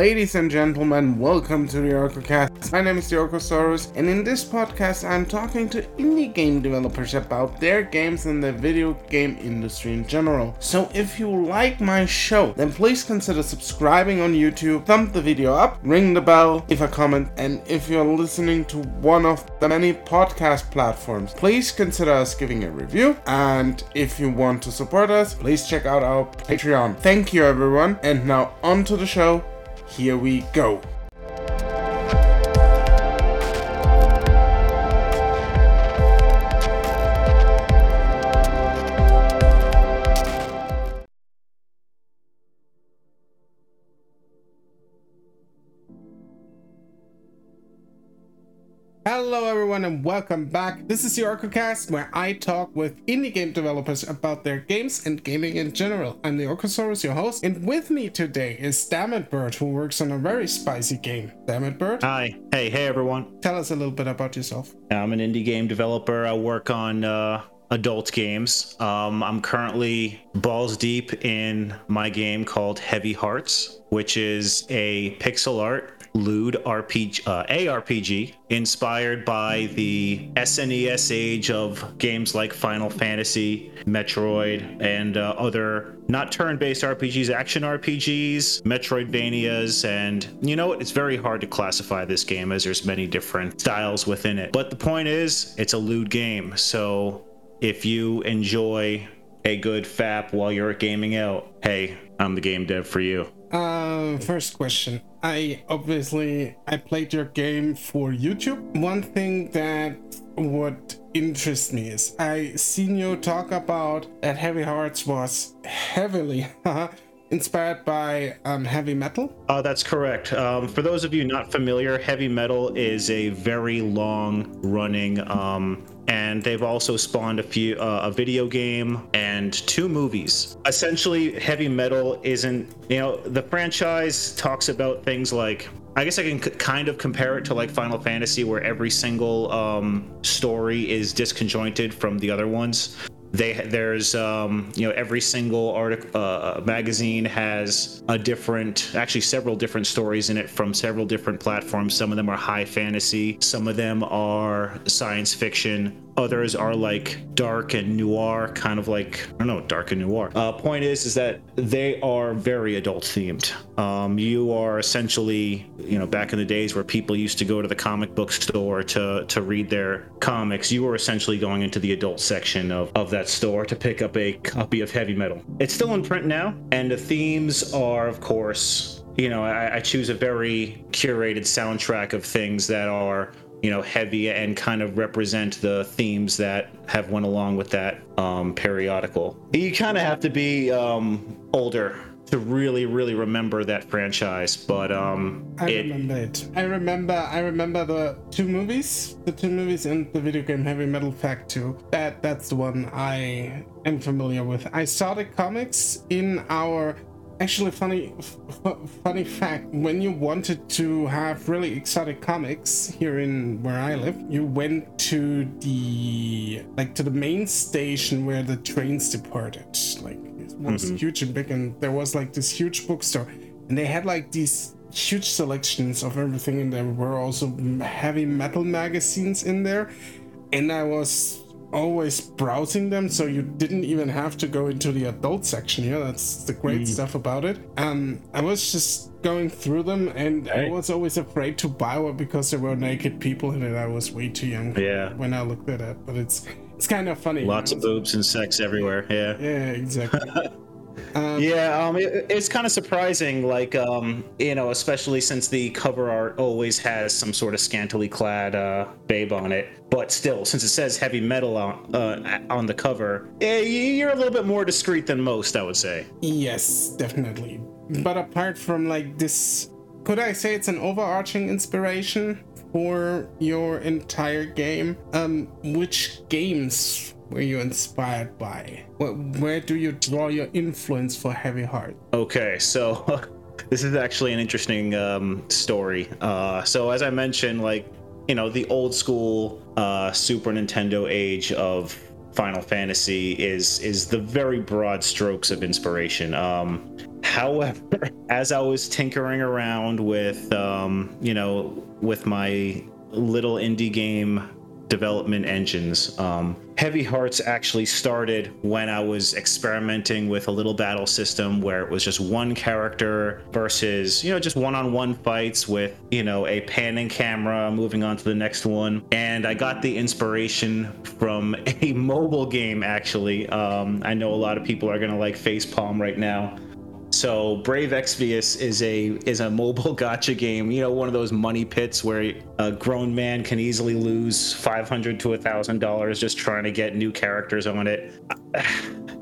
Ladies and gentlemen, welcome to the OrcoCast. My name is the Orcosaurus, and in this podcast, I'm talking to indie game developers about their games and the video game industry in general. So, if you like my show, then please consider subscribing on YouTube, thumb the video up, ring the bell, if a comment, and if you're listening to one of the many podcast platforms, please consider us giving a review. And if you want to support us, please check out our Patreon. Thank you, everyone, and now on to the show. Here we go. Everyone, and welcome back. This is the OrcoCast, where I talk with indie game developers about their games and gaming in general. I'm the Orcosaurus, your host, and with me today is Dammit Bird, who works on a very spicy game. Dammit Bird, Hi. Hey, hey, everyone. tell us a little bit about yourself. I'm an indie game developer. I work on uh, adult games. Um, I'm currently balls deep in my game called Heavy Hearts, which is a pixel art lewd RPG, uh, ARPG inspired by the SNES age of games like Final Fantasy, Metroid, and uh, other not turn-based RPGs, action RPGs, Metroidvanias, and you know what? It's very hard to classify this game as there's many different styles within it. But the point is, it's a lewd game, so if you enjoy a good FAP while you're gaming out, hey, I'm the game dev for you. Uh, first question. I obviously I played your game for YouTube. One thing that would interest me is I seen you talk about that Heavy Hearts was heavily inspired by um, heavy metal. Uh, that's correct. Um, for those of you not familiar, heavy metal is a very long running, um, and they've also spawned a few uh, a video game and two movies. Essentially, heavy metal isn't you know the franchise talks about things like I guess I can c- kind of compare it to like Final Fantasy, where every single um, story is disconjointed from the other ones. They there's um, you know every single article uh, magazine has a different, actually several different stories in it from several different platforms. Some of them are high fantasy, some of them are science fiction. Others are like dark and noir, kind of like I don't know, dark and noir. Uh, point is, is that they are very adult themed. Um, you are essentially, you know, back in the days where people used to go to the comic book store to to read their comics, you were essentially going into the adult section of of that store to pick up a copy of Heavy Metal. It's still in print now, and the themes are, of course, you know, I, I choose a very curated soundtrack of things that are you know heavy and kind of represent the themes that have went along with that um, periodical you kind of have to be um, older to really really remember that franchise but um I it, remember it. I remember. I remember the two movies, the two movies, and the video game Heavy Metal F.A.K.K. 2. That that's the one I am familiar with. I saw the comics in our. Actually, funny, f- funny fact. When you wanted to have really exotic comics here in where I live, you went to the like to the main station where the trains departed. Like it was mm-hmm. huge and big, and there was like this huge bookstore, and they had like these huge selections of everything and there were also heavy metal magazines in there and i was always browsing them so you didn't even have to go into the adult section yeah that's the great stuff about it. Um i was just going through them and i was always afraid to buy one because there were naked people in it. I was way too young Yeah. when i looked at it but it's it's kind of funny lots of boobs and sex everywhere yeah. Yeah exactly yeah um it, it's kind of surprising like um you know especially since the cover art always has some sort of scantily clad uh babe on it but still since it says heavy metal on uh on the cover eh, you're a little bit more discreet than most i would say Yes, definitely. But apart from like this, could I say it's an overarching inspiration for your entire game? Um, which games were you inspired by? Where, where do you draw your influence for Heavy Heart? Okay, so this is actually an interesting um, story. Uh, so as I mentioned, like you know, the old school uh, Super Nintendo age of Final Fantasy is is the very broad strokes of inspiration. Um, however, as I was tinkering around with, um, you know, with my little indie game development engines. Um, Heavy Hearts actually started when I was experimenting with a little battle system where it was just one character versus, you know, just one on one fights with, you know, a panning camera moving on to the next one. And I got the inspiration from a mobile game, actually. Um, I know a lot of people are going to like Facepalm right now. So Brave Exvius is a is a mobile gacha game. You know, one of those money pits where a grown man can easily lose five hundred to thousand dollars just trying to get new characters on it.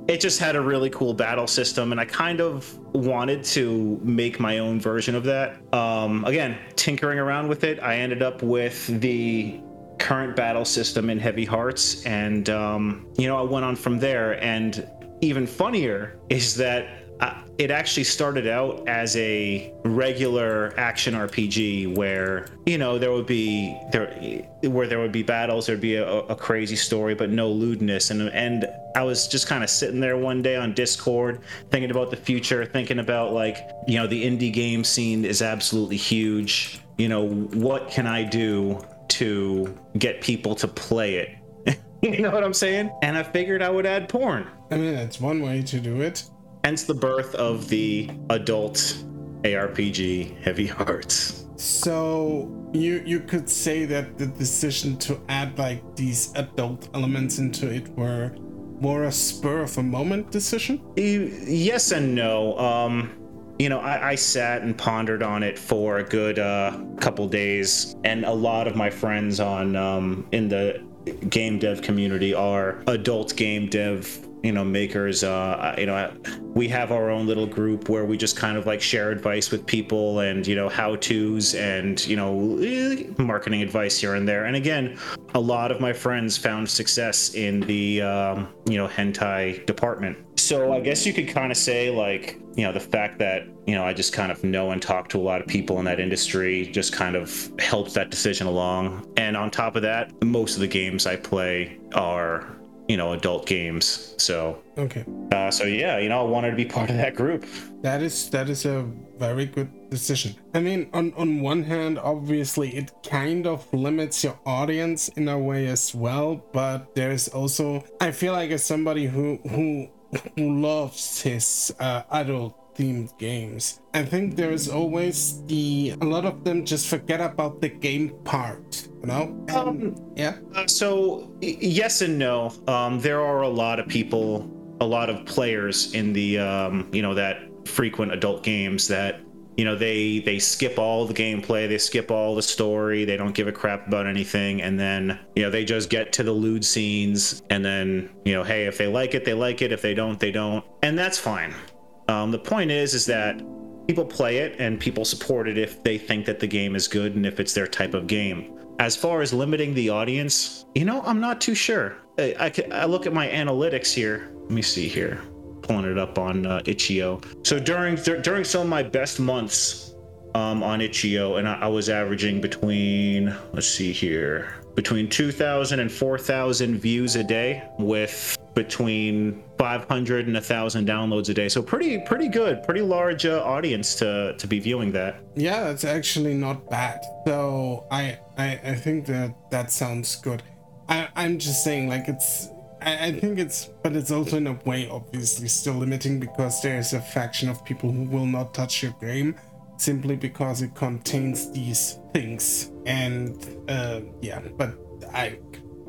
It just had a really cool battle system, and I kind of wanted to make my own version of that. Um, again, tinkering around with it, I ended up with the current battle system in Heavy Hearts, and um, you know, I went on from there. And even funnier is that uh, it actually started out as a regular action RPG where you know there would be there where there would be battles, there'd be a, a crazy story, but no lewdness. And and I was just kind of sitting there one day on Discord thinking about the future, thinking about like you know the indie game scene is absolutely huge. You know what can I do to get people to play it? you know what I'm saying? And I figured I would add porn. I mean, that's one way to do it hence the birth of the adult ARPG Heavy Hearts. So you you could say that the decision to add like these adult elements into it were more a spur of a moment decision? Yes and no. Um, you know, I, I, sat and pondered on it for a good uh, couple days, and a lot of my friends on um, in the game dev community are adult game dev you know makers uh you know we have our own little group where we just kind of like share advice with people and you know how to's and you know marketing advice here and there. And again a lot of my friends found success in the um, you know hentai department. So i guess you could kind of say like you know the fact that you know i just kind of know and talk to a lot of people in that industry just kind of helps that decision along. And on top of that most of the games i play are you know adult games so. Okay. Uh, so yeah you know i wanted to be part of that group. That is that is a very good decision. I mean on on one hand obviously it kind of limits your audience in a way as well but there's also i feel like as somebody who who who loves his uh, adult themed games. I think there's always the a lot of them just forget about the game part, you know? Um, yeah. Uh, so yes and no. Um, there are a lot of people, a lot of players in the um, you know that frequent adult games that you know they they skip all the gameplay they skip all the story they don't give a crap about anything and then you know they just get to the lewd scenes and then you know hey if they like it they like it if they don't they don't and that's fine um, the point is, is that people play it and people support it if they think that the game is good and if it's their type of game. As far as limiting the audience, you know, I'm not too sure. I, I, I look at my analytics here. Let me see here, pulling it up on uh, itch.io. So during during some of my best months um, on itch.io, and I, I was averaging between let's see here, between 2,000 and 4,000 views a day with between 500 and 1000 downloads a day. So pretty pretty good pretty large uh, audience to to be viewing that. Yeah that's actually not bad. So i i, I think that that sounds good. I, i'm just saying like it's I, I think it's but it's also in a way obviously still limiting because there's a faction of people who will not touch your game simply because it contains these things. And uh yeah but i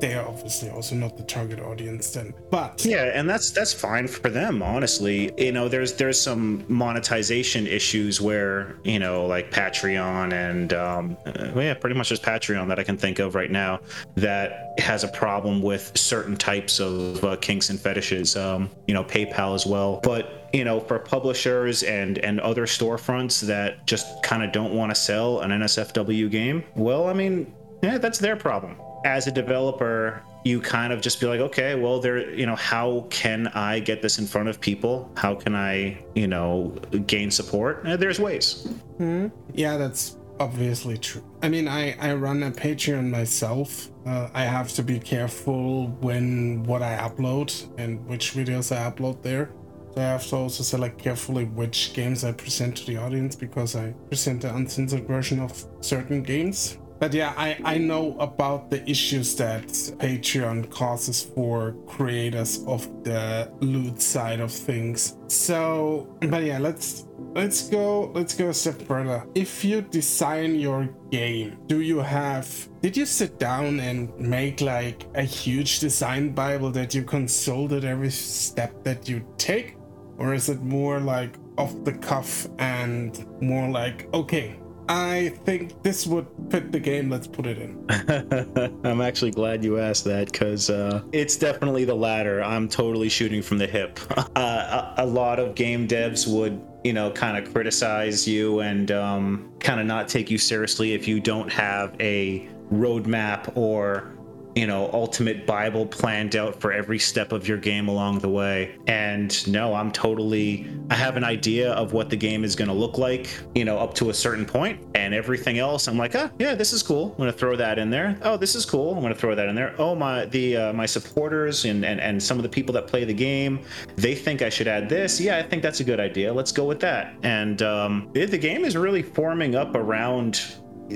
they are obviously also not the target audience then but yeah and that's that's fine for them honestly. You know there's there's some monetization issues where you know like patreon and um uh, yeah pretty much just patreon that i can think of right now that has a problem with certain types of uh, kinks and fetishes um you know paypal as well. But you know for publishers and and other storefronts that just kind of don't want to sell an nsfw game well i mean yeah that's their problem as a developer, you kind of just be like, okay, well, there, you know, how can I get this in front of people? How can I, you know, gain support? And there's ways. Mm-hmm. Yeah, that's obviously true. I mean, I I run a Patreon myself. Uh, I have to be careful when what I upload and which videos I upload there. So I have to also select carefully which games I present to the audience because I present the uncensored version of certain games. But yeah, I, I know about the issues that Patreon causes for creators of the loot side of things. So, but yeah, let's let's go let's go a step further. If you design your game, do you have did you sit down and make like a huge design bible that you consulted every step that you take? Or is it more like off the cuff and more like, okay, I think this would fit the game. Let's put it in. I'm actually glad you asked that because uh, it's definitely the latter. I'm totally shooting from the hip. Uh, a, a, lot of game devs would, you know, kind of criticize you and um, kind of not take you seriously if you don't have a roadmap or you know, ultimate Bible planned out for every step of your game along the way. And no, I'm totally, I have an idea of what the game is going to look like, you know, up to a certain point. and everything else, I'm like, ah, yeah, this is cool. I'm going to throw that in there. Oh, this is cool. I'm going to throw that in there. Oh, my, the, uh, my supporters and, and, and some of the people that play the game, they think I should add this. Yeah, I think that's a good idea. Let's go with that. And um, the game is really forming up around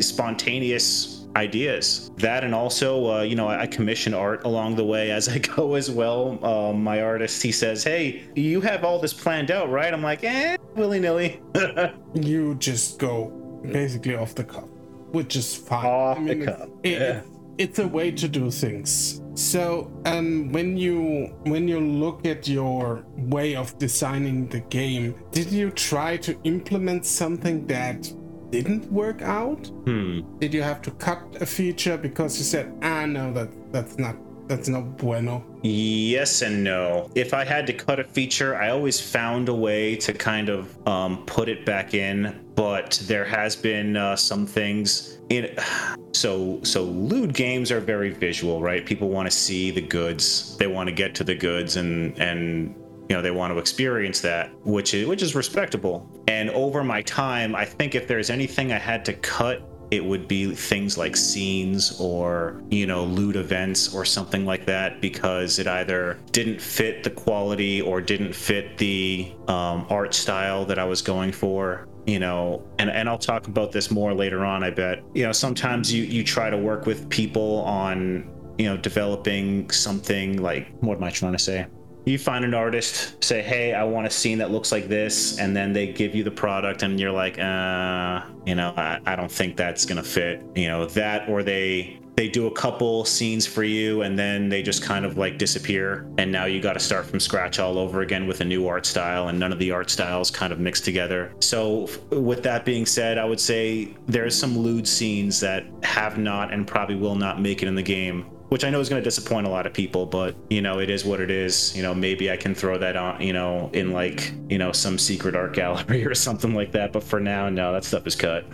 spontaneous ideas. That and also, uh, you know, I, commission art along the way as I go as well. Um, my artist, he says, "Hey, you have all this planned out, right?" I'm like, "Eh, willy nilly." you just go basically off the cuff, which is fine. Off I mean, the cuff. It, yeah. It, it's a way to do things. So, um, when you when you look at your way of designing the game, did you try to implement something that didn't work out? Hmm. Did you have to cut a feature because you said, ah, no, that that's not that's not bueno? Yes and no. If I had to cut a feature, I always found a way to kind of um, put it back in. But there has been uh, some things in. So so lewd games are very visual, right? People want to see the goods. They want to get to the goods and and you know they want to experience that which is which is respectable. And over my time i think if there's anything i had to cut it would be things like scenes or you know loot events or something like that because it either didn't fit the quality or didn't fit the um, art style that i was going for you know. And, and i'll talk about this more later on i bet. You know sometimes you you try to work with people on you know developing something like what am i trying to say you find an artist, say, "Hey, I want a scene that looks like this," and then they give you the product, and you're like, "Uh, you know, I, I don't think that's gonna fit." You know that, or they they do a couple scenes for you and then they just kind of like disappear and now you got to start from scratch all over again with a new art style and none of the art styles kind of mix together so with that being said i would say there's some lewd scenes that have not and probably will not make it in the game which I know is going to disappoint a lot of people, but you know, it is what it is. You know, maybe I can throw that on, you know, in like, you know, some secret art gallery or something like that. But for now, no, that stuff is cut.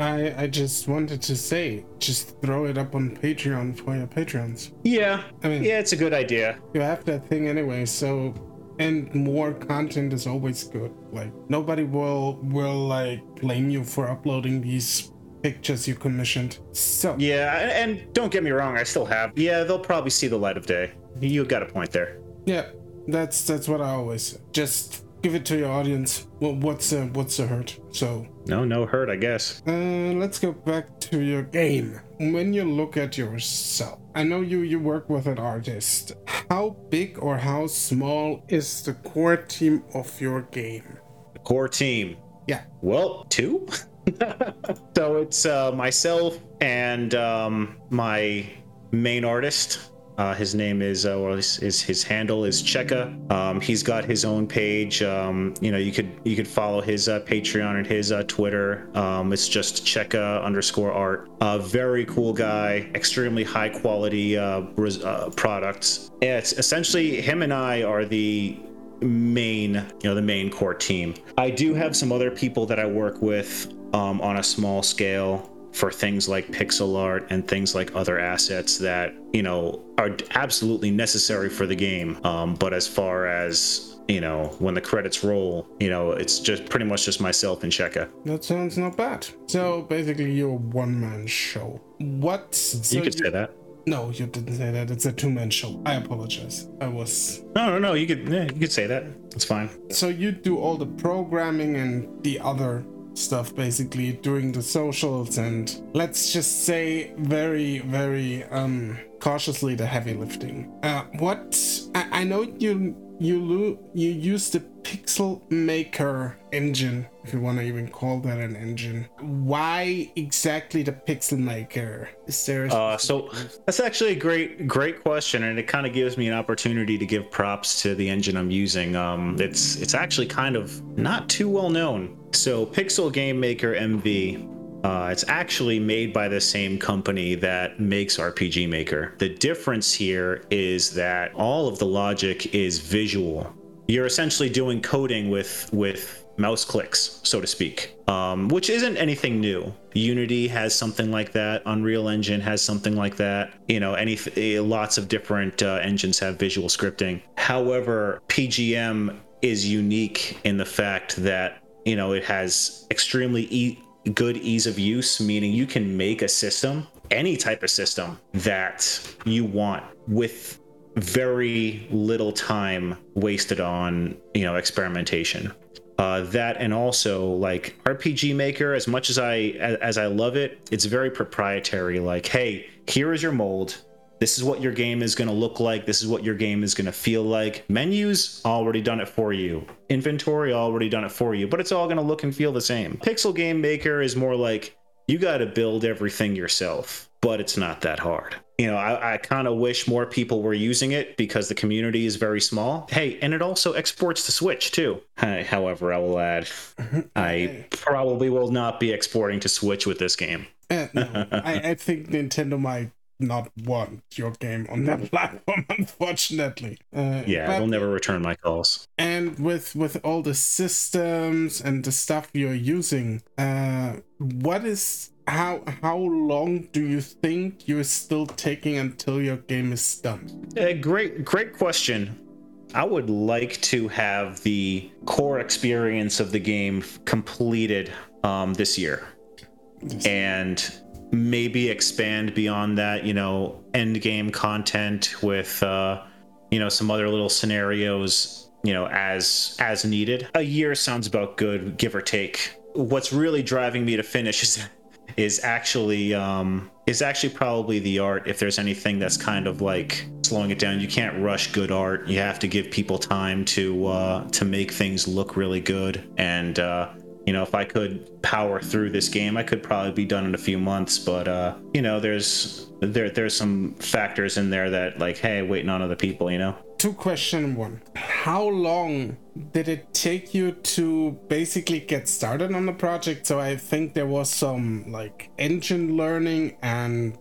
I I just wanted to say, just throw it up on Patreon for your patrons. Yeah, I mean, yeah, it's a good idea. You have that thing anyway, so and more content is always good. Like nobody will will like blame you for uploading these pictures you commissioned. So yeah, and don't get me wrong, I still have. Yeah, they'll probably see the light of day. You got a point there. Yeah, that's that's what I always say. Just give it to your audience. Well, what's the what's the hurt? So no, no hurt, I guess. Uh, let's go back to your game. When you look at yourself, I know you you work with an artist. How big or how small is the core team of your game? The core team. Yeah. Well, two. so it's uh, myself and um, my main artist. Uh, his name is, uh, well, his, his, his handle is Cheka. Um, he's got his own page. Um, you know, you could you could follow his uh, Patreon and his uh, Twitter. Um, it's just Cheka underscore art. A very cool guy, extremely high quality uh, uh, products. It's essentially him and I are the main, you know, the main core team. I do have some other people that I work with um, on a small scale for things like pixel art and things like other assets that you know are absolutely necessary for the game. Um, but as far as you know, when the credits roll, you know, it's just pretty much just myself and Cheka. That sounds not bad. So basically, you're a one man show. What? So you could you, say that. No, you didn't say that. It's a two-man show. I apologize. I was. No, no, no. You could, yeah, you could say that. It's fine. So you do all the programming and the other stuff, basically doing the socials and let's just say very, very um cautiously the heavy lifting. Uh, what I, I know you you lo- you use the pixel maker engine if you want to even call that an engine why exactly the pixel maker is there Uh, so that's actually a great, great question, and it kind of gives me an opportunity to give props to the engine I'm using. Um, it's it's actually kind of not too well known. So Pixel Game Maker MV. Uh, it's actually made by the same company that makes RPG Maker. The difference here is that all of the logic is visual. You're essentially doing coding with with mouse clicks, so to speak, um, which isn't anything new. Unity has something like that. Unreal Engine has something like that. You know, any eh, lots of different uh, engines have visual scripting. However, PGM is unique in the fact that you know it has extremely e- good ease of use, meaning you can make a system, any type of system that you want with very little time wasted on you know experimentation. Uh, that and also like rpg maker as much as i as, as i love it it's very proprietary. Like hey here is your mold this is what your game is going to look like. This is what your game is going to feel like. Menus already done it for you. Inventory already done it for you. But it's all going to look and feel the same. Pixel game maker is more like you got to build everything yourself but it's not that hard. You know i, I kind of wish more people were using it because the community is very small. Hey and it also exports to switch too. However i will add i probably will not be exporting to switch with this game. Uh, no, I, I think Nintendo might not want your game on that platform, unfortunately. Uh, yeah but- they'll never return my calls and with with all the systems and the stuff you're using, uh, what is how how long do you think you're still taking until your game is done? Uh, great, great question. I would like to have the core experience of the game completed um, this year, and maybe expand beyond that. You know, end game content with uh, you know some other little scenarios. You know, as as needed. A year sounds about good, give or take. What's really driving me to finish is is actually um is actually probably the art if there's anything that's kind of like slowing it down you can't rush good art you have to give people time to uh to make things look really good and uh you know if i could power through this game i could probably be done in a few months but uh you know there's there there's some factors in there that like hey waiting on other people you know Two question one. How long did it take you to basically get started on the project? So I think there was some like engine learning and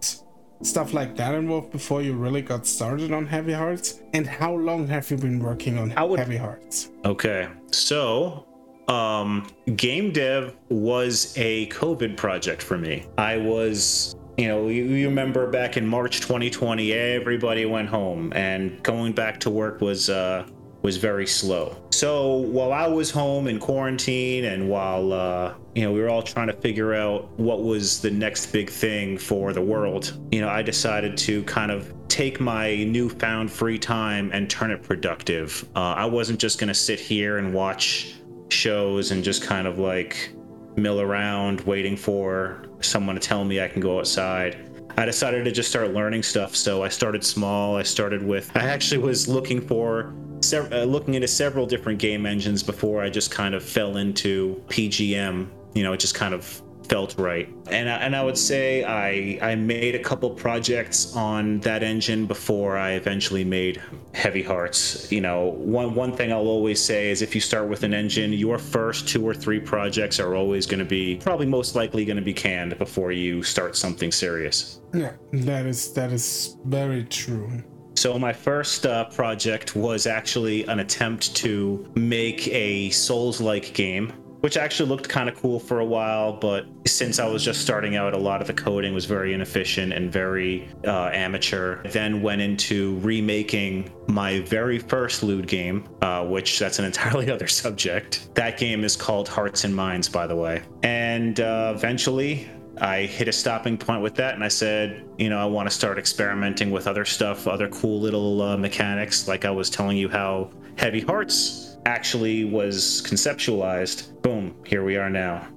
stuff like that involved before you really got started on Heavy Hearts. And how long have you been working on I would- Heavy Hearts? Okay. So, um, game dev was a COVID project for me. I was, you know, you, you remember back in March 2020, everybody went home, and going back to work was uh, was very slow. So while I was home in quarantine, and while uh, you know we were all trying to figure out what was the next big thing for the world, you know, I decided to kind of take my newfound free time and turn it productive. Uh, I wasn't just gonna sit here and watch shows and just kind of like mill around waiting for someone to tell me I can go outside. I decided to just start learning stuff. So I started small. I started with, I actually was looking for, sev- uh, looking into several different game engines before I just kind of fell into PGM. You know, it just kind of felt right. And I, and I would say I I made a couple projects on that engine before I eventually made Heavy Hearts. You know, one one thing I'll always say is if you start with an engine, your first two or three projects are always going to be probably most likely going to be canned before you start something serious. Yeah, that is that is very true. So my first uh, project was actually an attempt to make a Souls-like game, which actually looked kind of cool for a while. But since I was just starting out, a lot of the coding was very inefficient and very uh, amateur. Then went into remaking my very first lewd game, uh, which that's an entirely other subject. That game is called Hearts and Minds, by the way. And uh, eventually, I hit a stopping point with that, and I said, you know, I want to start experimenting with other stuff, other cool little uh, mechanics. Like I was telling you how Heavy Hearts actually was conceptualized. Boom, here we are now.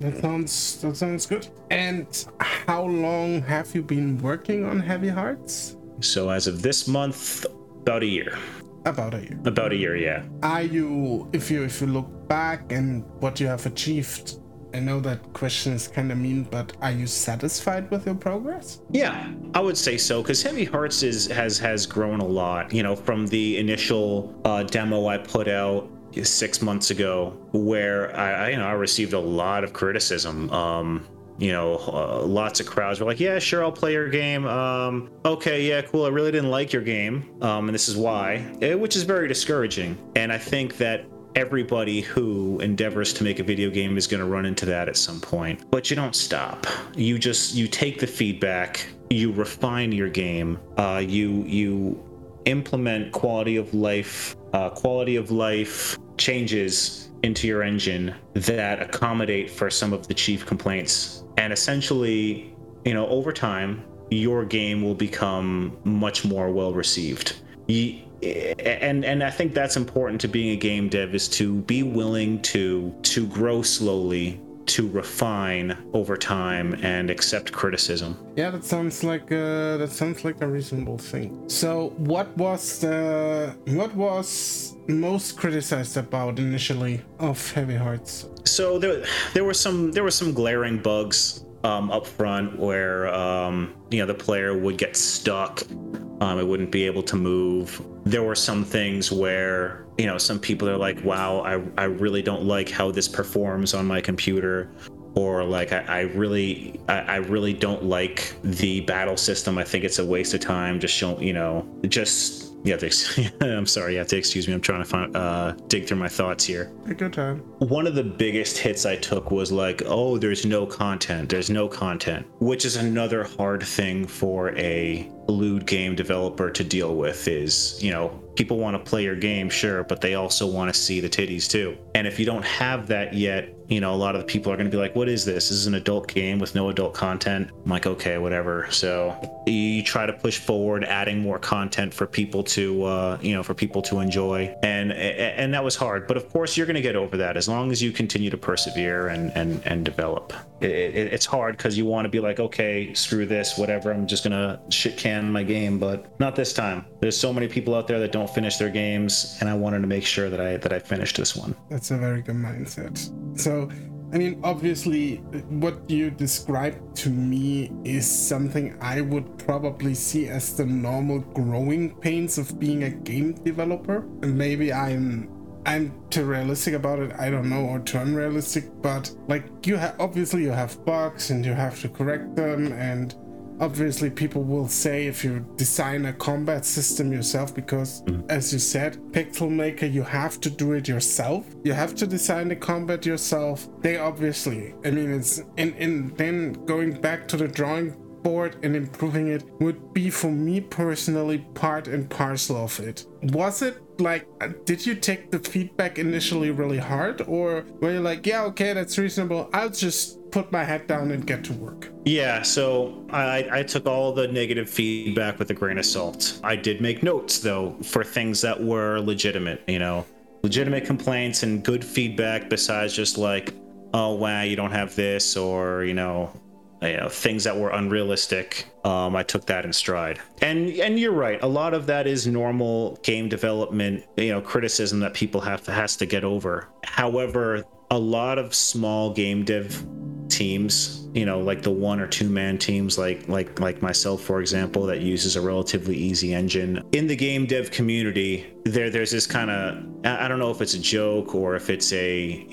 That sounds that sounds good. And how long have you been working on Heavy Hearts? So as of this month, about a year. About a year. About a year, yeah. Are you if you if you look back and what you have achieved I know that question is kind of mean, but are you satisfied with your progress? Yeah, I would say so because Heavy Hearts is has has grown a lot. You know, from the initial uh, demo I put out six months ago, where I, I you know I received a lot of criticism. Um, you know, uh, lots of crowds were like, "Yeah, sure, I'll play your game." Um, okay, yeah, cool. I really didn't like your game, um, and this is why, eh, which is very discouraging. And I think that everybody who endeavors to make a video game is going to run into that at some point. But you don't stop. You just you take the feedback you refine your game uh, you you implement quality of life uh, quality of life changes into your engine that accommodate for some of the chief complaints. And essentially you know over time your game will become much more well received and and I think that's important to being a game dev is to be willing to to grow slowly to refine over time and accept criticism. Yeah, that sounds like uh, that sounds like a reasonable thing. So, what was the what was most criticized about initially of Heavy Hearts? So there there were some there were some glaring bugs um, up front where um, you know the player would get stuck um, it wouldn't be able to move. There were some things where, you know, some people are like, wow, I, I really don't like how this performs on my computer. Or like I, I really I, I really don't like the battle system. I think it's a waste of time. Just show you know, just yeah, I'm sorry. You have to excuse me. I'm trying to find, uh, dig through my thoughts here. A good time. One of the biggest hits I took was like, oh, there's no content. There's no content, which is another hard thing for a lewd game developer to deal with. Is you know, people want to play your game, sure, but they also want to see the titties too. And if you don't have that yet, you know, a lot of the people are going to be like, what is this? This is an adult game with no adult content. I'm like, okay, whatever. So you try to push forward, adding more content for people to, uh, you know, for people to enjoy. And, and that was hard. But of course, you're going to get over that as long as you continue to persevere and, and, and develop. It, it, it's hard because you want to be like, okay, screw this, whatever. I'm just going to shit can my game, but not this time. There's so many people out there that don't finish their games. And I wanted to make sure that I, that I finished this one. That's a very good mindset. So, I mean, obviously, what you described to me is something I would probably see as the normal growing pains of being a game developer. And maybe I'm I'm too realistic about it. I don't know, or too unrealistic. But like, you have obviously you have bugs and you have to correct them, and obviously people will say if you design a combat system yourself because mm. as you said pixel maker you have to do it yourself. You have to design the combat yourself. They obviously i mean it's and, and then going back to the drawing board and improving it would be for me personally part and parcel of it. Was it like did you take the feedback initially really hard or were you like yeah okay that's reasonable. I'll just put my head down and get to work. Yeah so i i took all the negative feedback with a grain of salt. I did make notes though for things that were legitimate you know? Legitimate complaints and good feedback besides just like oh wow you don't have this or you know you know things that were unrealistic. Um, i took that in stride. And and you're right a lot of that is normal game development you know criticism that people have to has to get over. However a lot of small game dev teams you know like the one or two man teams like like like myself for example that uses a relatively easy engine in the game dev community there there's this kind of i don't know if it's a joke or if it's a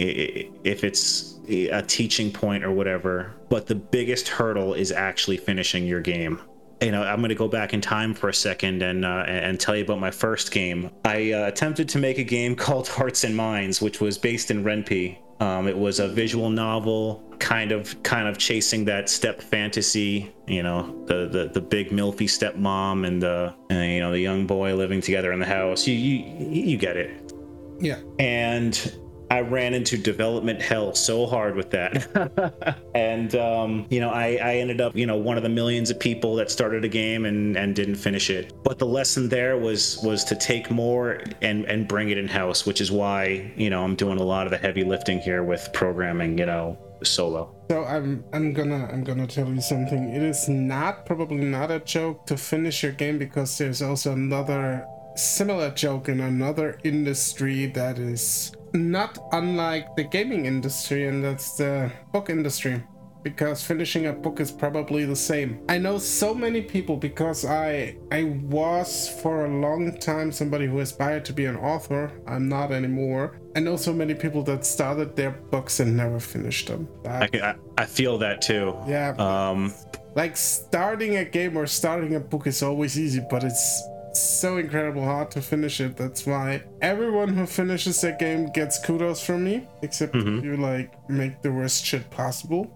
if it's a teaching point or whatever, but the biggest hurdle is actually finishing your game. You know, I'm going to go back in time for a second and uh, and tell you about my first game. I uh, attempted to make a game called Hearts and Minds, which was based in Ren'Py. Um, it was a visual novel, kind of kind of chasing that step fantasy. You know, the the, the big milfy stepmom and the and, you know the young boy living together in the house. You you you get it. Yeah. And I ran into development hell so hard with that. and, um, you know, I, I ended up, you know, one of the millions of people that started a game and, and didn't finish it. But the lesson there was was to take more and, and bring it in house, which is why, you know, I'm doing a lot of the heavy lifting here with programming, you know, solo. So I'm I'm gonna I'm gonna tell you something. It is not probably not a joke to finish your game because there's also another similar joke in another industry that is not unlike the gaming industry, and that's the book industry. Because finishing a book is probably the same. I know so many people because I I was for a long time somebody who aspired to be an author. I'm not anymore. I know so many people that started their books and never finished them. I, I, I feel that too. Yeah. Um, like starting a game or starting a book is always easy, but it's so incredible hard to finish it. That's why everyone who finishes that game gets kudos from me, except Mhm. you like make the worst shit possible.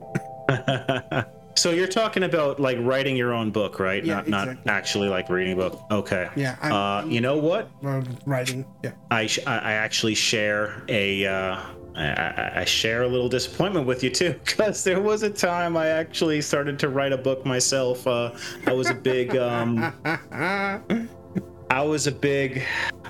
so you're talking about like writing your own book, right? Yeah, not not actually like reading a book. Okay. Yeah, Uh, you know what? writing. Yeah. I sh- I actually share a uh, I- I share a little disappointment with you too, because there was a time I actually started to write a book myself. Uh, I was a big um, I was a big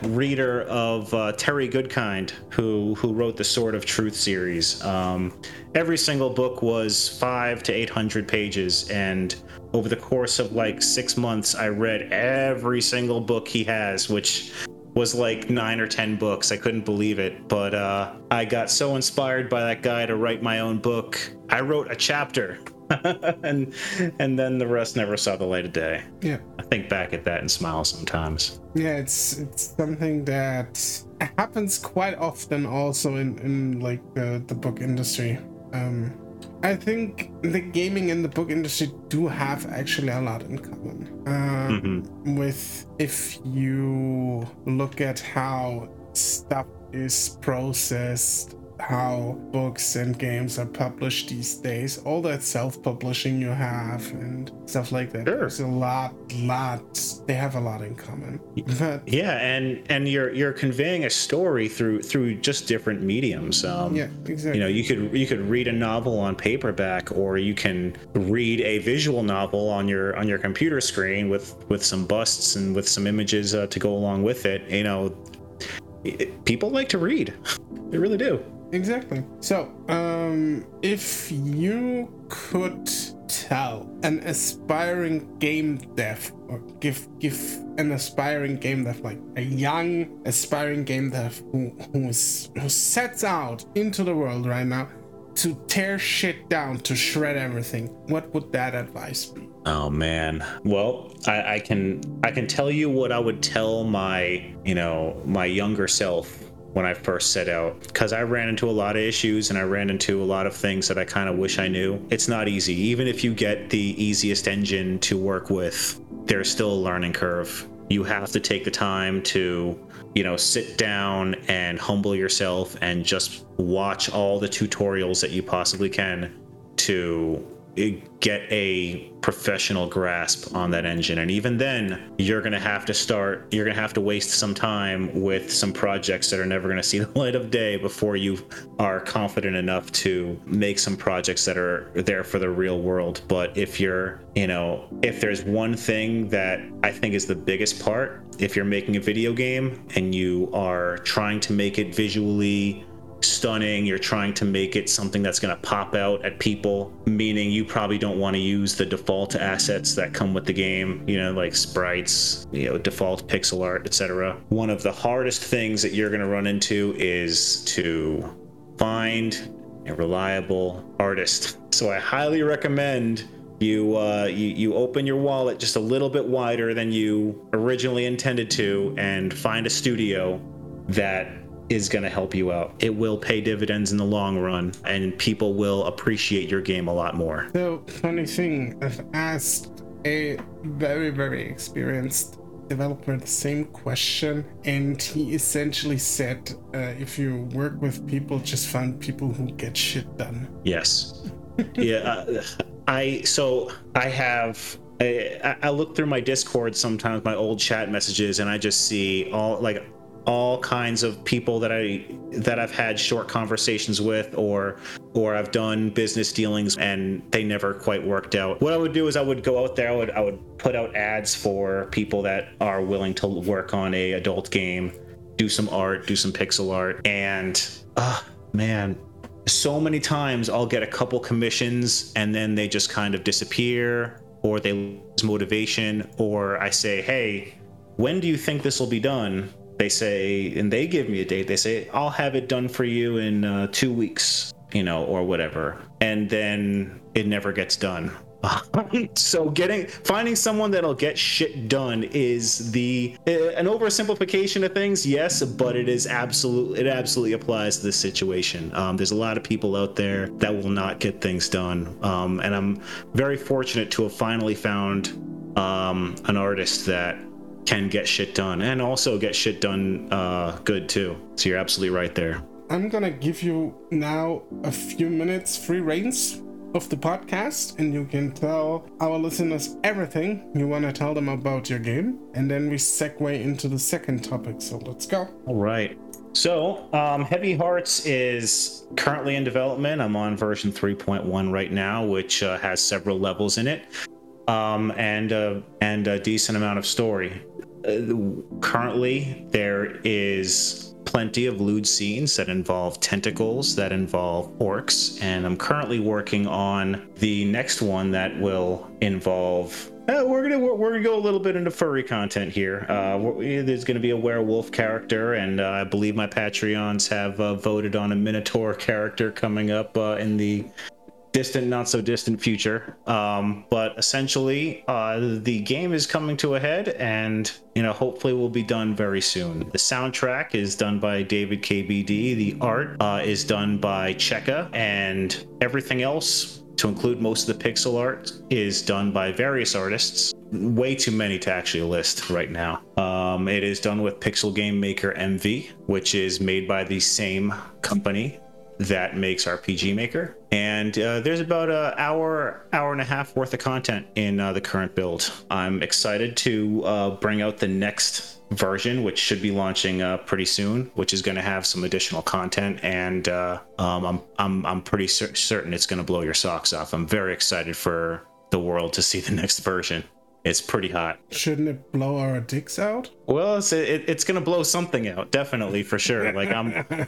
reader of uh, Terry Goodkind, who who wrote the Sword of Truth series. Um, every single book was five to eight hundred pages, and over the course of like six months, I read every single book he has, which was like nine or ten books. I couldn't believe it, but uh, I got so inspired by that guy to write my own book. I wrote a chapter, and and then the rest never saw the light of day. yeah. I think back at that and smile sometimes. Yeah, it's it's something that happens quite often also in, in like the, the book industry. Um I think the gaming and the book industry do have actually a lot in common. Um, hmm with if you look at how stuff is processed how books and games are published these days all that self-publishing you have and stuff like that Sure. there's a lot lot they have a lot in common but Yeah, and and you're you're conveying a story through through just different mediums. Um, yeah exactly You know, you could you could read a novel on paperback, or you can read a visual novel on your on your computer screen with with some busts and with some images uh, to go along with it. You know, it, people like to read, they really do. Exactly. So, um, if you could tell an aspiring game dev, or give give an aspiring game dev, like a young aspiring game dev who who is who sets out into the world right now to tear shit down, to shred everything, what would that advice be? Oh man. Well, I, I can I can tell you what I would tell my you know my younger self when I first set out because I ran into a lot of issues and I ran into a lot of things that I kind of wish I knew. It's not easy. Even if you get the easiest engine to work with, there's still a learning curve. You have to take the time to you know sit down and humble yourself and just watch all the tutorials that you possibly can to get a professional grasp on that engine. And even then you're going to have to start you're going to have to waste some time with some projects that are never going to see the light of day before you are confident enough to make some projects that are there for the real world. But if you're you know if there's one thing that i think is the biggest part if you're making a video game and you are trying to make it visually stunning. You're trying to make it something that's going to pop out at people meaning you probably don't want to use the default assets that come with the game you know like sprites you know default pixel art etc one of the hardest things that you're going to run into is to find a reliable artist. So i highly recommend you, uh, you you open your wallet just a little bit wider than you originally intended to and find a studio that is going to help you out. It will pay dividends in the long run, and people will appreciate your game a lot more. So, funny thing, I've asked a very, very experienced developer the same question, and he essentially said uh, if you work with people, just find people who get shit done. Yes. yeah. Uh, I so I have. I, I look through my Discord sometimes, my old chat messages, and I just see all like all kinds of people that I that I've had short conversations with or or I've done business dealings and they never quite worked out. What I would do is I would go out there, I would I would put out ads for people that are willing to work on a adult game, do some art, do some pixel art and ah man, so many times I'll get a couple commissions and then they just kind of disappear or they lose motivation or I say, "Hey, when do you think this will be done?" They say, and they give me a date. They say, "I'll have it done for you in uh, 2 weeks." You know, or whatever. And then it never gets done. so getting finding someone that'll get shit done is the uh, an oversimplification of things yes but it is absolutely it absolutely applies to this situation um, there's a lot of people out there that will not get things done um, and i'm very fortunate to have finally found um, an artist that can get shit done and also get shit done uh, good too so you're absolutely right there i'm gonna give you now a few minutes free reigns of the podcast and you can tell our listeners everything you want to tell them about your game. And then we segue into the second topic. So let's go. All right. So, um, Heavy Hearts is currently in development. I'm on version 3.1 right now, which uh, has several levels in it, um, and uh, and a decent amount of story. Uh, currently, there is plenty of lewd scenes that involve tentacles, that involve orcs, and I'm currently working on the next one that will involve. Uh, we're gonna we're, gonna go a little bit into furry content here. Uh, there's gonna be a werewolf character, and uh, I believe my Patreons have uh, voted on a Minotaur character coming up uh, in the distant, not so distant future. Um, but essentially, uh, the game is coming to a head, and you know, hopefully, will be done very soon. The soundtrack is done by David KBD. The art uh, is done by Cheka, and everything else. To include most of the pixel art is done by various artists. Way too many to actually list right now. Um, it is done with Pixel Game Maker MV, which is made by the same company that makes RPG Maker. And uh, there's about an hour, hour and a half worth of content in uh, the current build. I'm excited to uh, bring out the next version, which should be launching uh, pretty soon, which is going to have some additional content. And uh, um, I'm, I'm, I'm pretty cer- certain it's going to blow your socks off. I'm very excited for the world to see the next version. It's pretty hot. Shouldn't it blow our dicks out? Well, it's, it, it's going to blow something out, definitely, for sure. Like, I'm.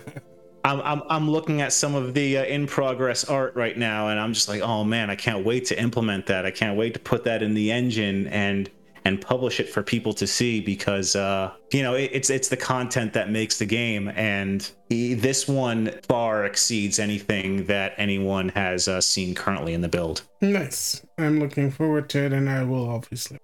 I'm, I'm, I'm looking at some of the uh, in progress art right now, and I'm just like, oh man, I can't wait to implement that. I can't wait to put that in the engine and and publish it for people to see because uh, you know it, it's it's the content that makes the game, and this one far exceeds anything that anyone has uh, seen currently in the build. Nice. I'm looking forward to it, and I will obviously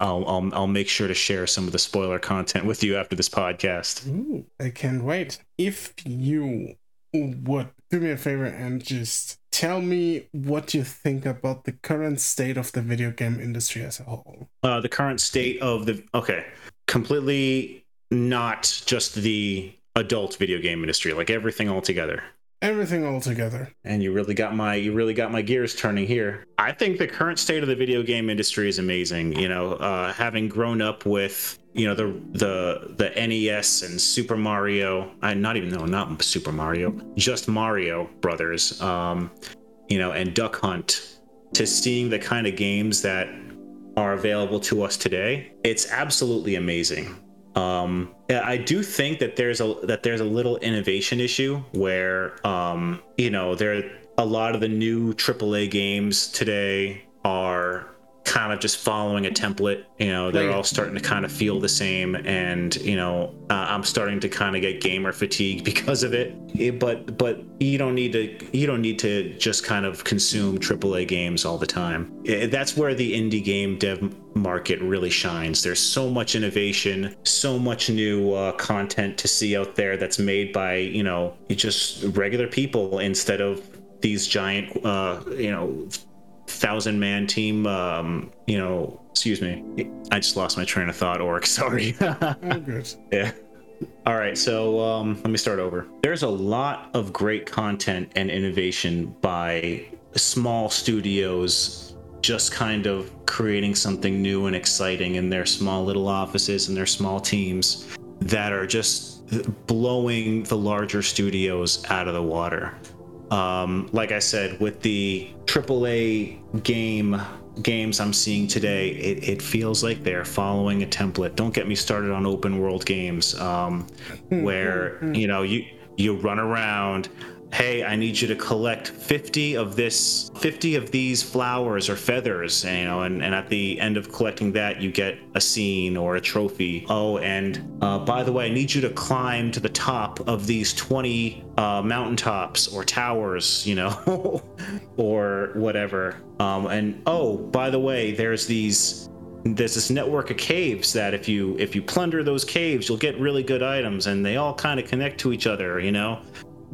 I'll, I'll I'll make sure to share some of the spoiler content with you after this podcast. Ooh, I can't wait. If you would do me a favor and just tell me what you think about the current state of the video game industry as a whole. Uh, the current state of the okay, completely not just the adult video game industry, like everything altogether everything all together. And you really got my you really got my gears turning here. I think the current state of the video game industry is amazing. You know, uh, having grown up with you know the the the NES and Super Mario, I not even no not Super Mario, just Mario Brothers, um, you know, and Duck Hunt, to seeing the kind of games that are available to us today, it's absolutely amazing. Um, I do think that there's a that there's a little innovation issue where um, you know there a lot of the new AAA games today are kind of just following a template. You know, they're all starting to kind of feel the same, and you know, uh, I'm starting to kind of get gamer fatigue because of it. it. But but you don't need to you don't need to just kind of consume AAA games all the time. It, that's where the indie game dev market really shines. There's so much innovation, so much new uh, content to see out there that's made by you know just regular people instead of these giant uh, you know thousand man team. Um, you know, excuse me, I just lost my train of thought. Orc, sorry. oh. Yeah. All right, so um, let me start over. There's a lot of great content and innovation by small studios just kind of creating something new and exciting in their small little offices and their small teams that are just blowing the larger studios out of the water. Um, like I said, with the AAA game games I'm seeing today, it, it feels like they're following a template. Don't get me started on open world games, um, where you know you you run around hey i need you to collect 50 of this 50 of these flowers or feathers you know and, and at the end of collecting that you get a scene or a trophy. Oh and uh, by the way i need you to climb to the top of these 20 uh, mountaintops or towers you know or whatever. Um, and oh by the way there's these there's this network of caves that if you if you plunder those caves you'll get really good items and they all kind of connect to each other you know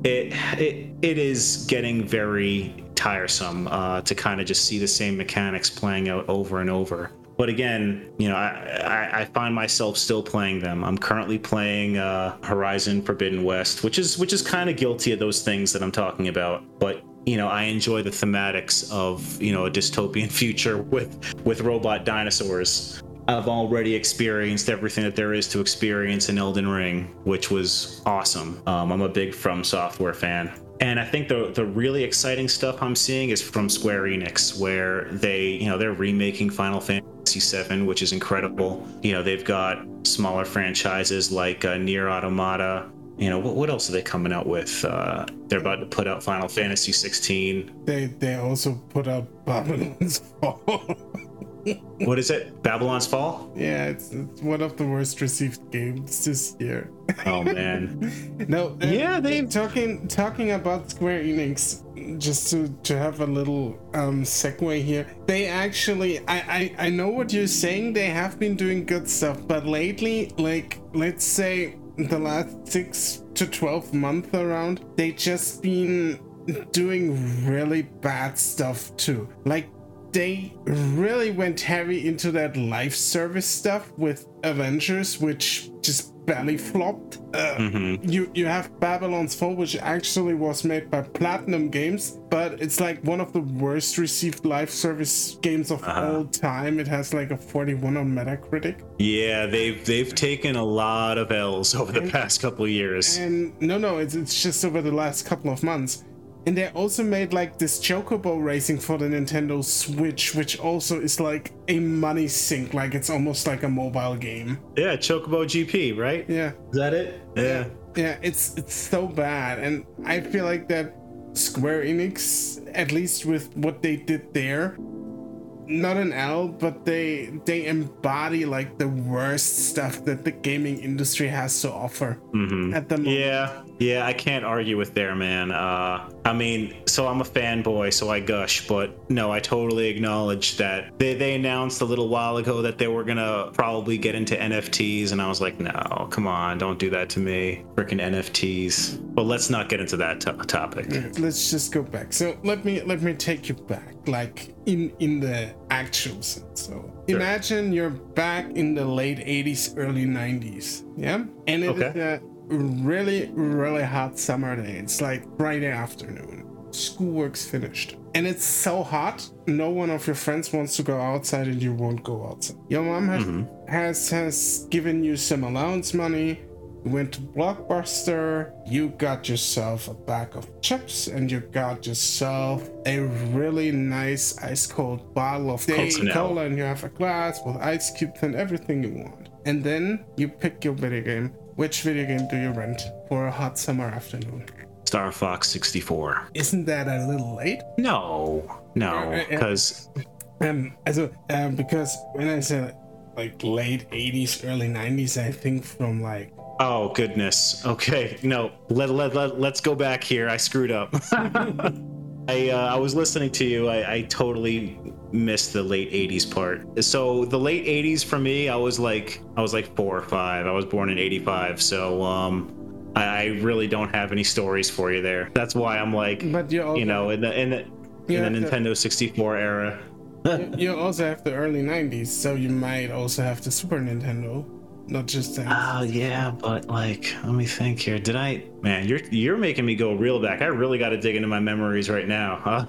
it it, it is getting very tiresome uh, to kind of just see the same mechanics playing out over and over. But again you know I, I, I find myself still playing them. I'm currently playing uh, horizon forbidden west which is which is kind of guilty of those things that i'm talking about. But you know i enjoy the thematics of you know a dystopian future with with robot dinosaurs I've already experienced everything that there is to experience in Elden Ring, which was awesome. Um, I'm a big From Software fan. And I think the the really exciting stuff I'm seeing is from Square Enix, where they, you know, they're remaking Final Fantasy VII, which is incredible. You know, they've got smaller franchises like uh, Nier Automata. You know, what, what else are they coming out with? Uh, they're about to put out Final Fantasy 16. They they also put out Babylon's Fall. what is it? Babylon's Fall? Yeah, it's, it's one of the worst received games this year. Oh man. no. Uh, yeah, they talking talking about Square Enix. Just to to have a little um segue here. They actually, I I I know what you're saying. They have been doing good stuff, but lately, like let's say the last six to twelve month around, they just been doing really bad stuff too. Like they really went heavy into that life service stuff with Avengers, which just barely flopped. Uh, mm-hmm. You you have Babylon's Fall, which actually was made by Platinum Games, but it's like one of the worst received live service games of uh-huh. all time. It has like a 41 on Metacritic. Yeah, they've they've taken a lot of L's over the and, past couple years. And no, no, it's it's just over the last couple of months. And they also made like this Chocobo racing for the Nintendo Switch, which also is like a money sink, like it's almost like a mobile game. Yeah, Chocobo GP, right? Yeah. Is that it? Yeah. Yeah, it's it's so bad. And I feel like that Square Enix, at least with what they did there, not an L, but they they embody like the worst stuff that the gaming industry has to offer mm-hmm. at the moment. Yeah, yeah, I can't argue with there, man. Uh, I mean, so I'm a fanboy, so I gush, but no, I totally acknowledge that they, they announced a little while ago that they were gonna probably get into NFTs, and I was like, no, come on, don't do that to me, freaking NFTs. But let's not get into that topic. Let's just go back. So let me let me take you back, like in in the actual sense. So imagine you're back in the late 80s, early 90s, yeah, and it okay. is a really, really hot summer day. It's like Friday afternoon. Schoolwork's finished. And it's so hot, no one of your friends wants to go outside and you won't go outside. Your mom has, mm-hmm. has, has given you some allowance money. You went to Blockbuster, you got yourself a bag of chips, and you got yourself a really nice ice cold bottle of cola, and you have a glass with ice cubes and everything you want. And then you pick your video game which video game do you rent for a hot summer afternoon? Star Fox 64. Isn't that a little late? No, no, because uh, uh, um, also, um, because when I say like late 80s, early 90s, I think from like Oh goodness. Okay. No. Let let, let let's go back here. I screwed up. I uh, I was listening to you. I, I totally missed the late 80s part. So the late 80s for me, I was like I was like 4 or 5. I was born in 85. So um I, I really don't have any stories for you there. That's why I'm like but you, you know in the in the, in the Nintendo 64 era. you also have the early 90s, so you might also have the Super Nintendo not just that. Oh yeah, but like, let me think here. Did I? Man, you're you're making me go real back. I really got to dig into my memories right now.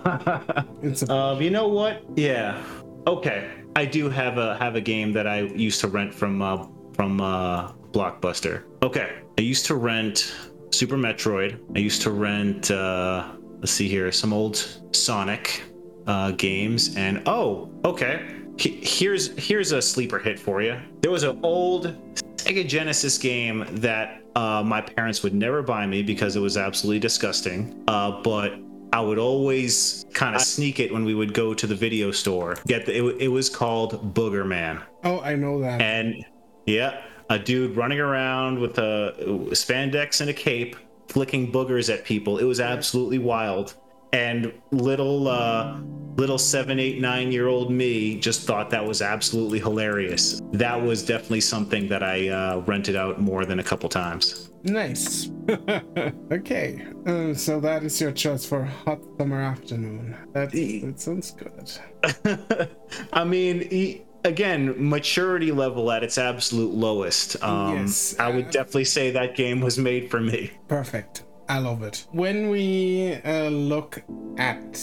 it's a- um, you know what? Yeah. Okay. I do have a have a game that I used to rent from uh, from uh, blockbuster. Okay, I used to rent Super Metroid. I used to rent. Uh, let's see here, some old Sonic uh, games, and oh, okay. Here's here's a sleeper hit for you. There was an old Sega Genesis game that uh, my parents would never buy me because it was absolutely disgusting. Uh, but I would always kind of sneak it when we would go to the video store. Get the, it, it was called Boogerman. Oh, I know that. And yeah, a dude running around with a spandex and a cape, flicking boogers at people. It was absolutely wild and little uh, little seven, eight, nine year old me just thought that was absolutely hilarious. That was definitely something that I uh, rented out more than a couple times. Nice. okay, uh, so that is your choice for hot summer afternoon. That that sounds good. I mean. again, maturity level at its absolute lowest. Um, yes, I would definitely say that game was made for me. Perfect. I love it. When we uh, look at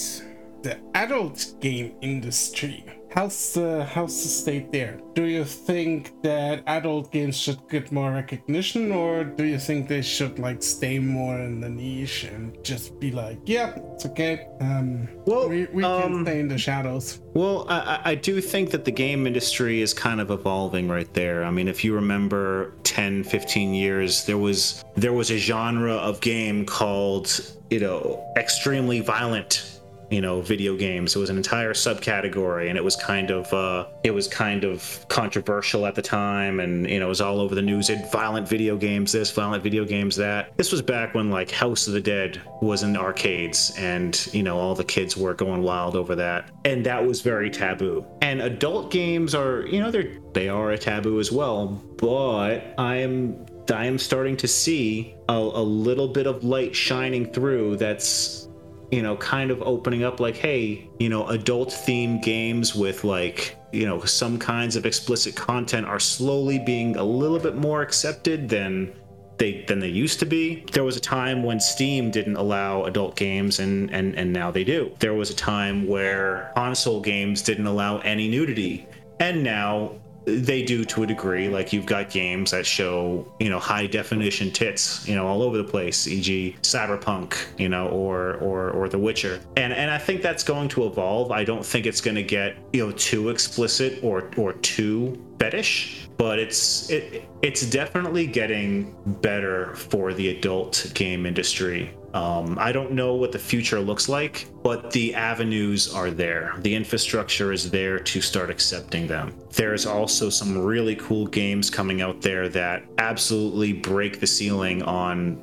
the adult game industry, How's the how's the state there? Do you think that adult games should get more recognition, or do you think they should like stay more in the niche and just be like, yeah, it's okay. Um, well, we, we um, can stay in the shadows. Well, I, I do think that the game industry is kind of evolving right there. I mean, if you remember 10, 15 years, there was there was a genre of game called you know extremely violent you know video games. It was an entire subcategory and it was kind of uh, it was kind of controversial at the time and you know it was all over the news. It violent video games this violent video games that. This was back when like house of the dead was in arcades and you know all the kids were going wild over that. And that was very taboo. And adult games are you know they're they are a taboo as well but i am I am starting to see a, a little bit of light shining through that's you know, kind of opening up like, hey, you know, adult themed games with like, you know, some kinds of explicit content are slowly being a little bit more accepted than they than they used to be. There was a time when Steam didn't allow adult games and and and now they do. There was a time where console games didn't allow any nudity. And now they do to a degree. Like you've got games that show, you know, high definition tits, you know, all over the place, e.g., Cyberpunk, you know, or or or The Witcher. And and I think that's going to evolve. I don't think it's going to get you know too explicit or or too fetish, but it's it it's definitely getting better for the adult game industry. Um, I don't know what the future looks like, but the avenues are there. The infrastructure is there to start accepting them. There's also some really cool games coming out there that absolutely break the ceiling on,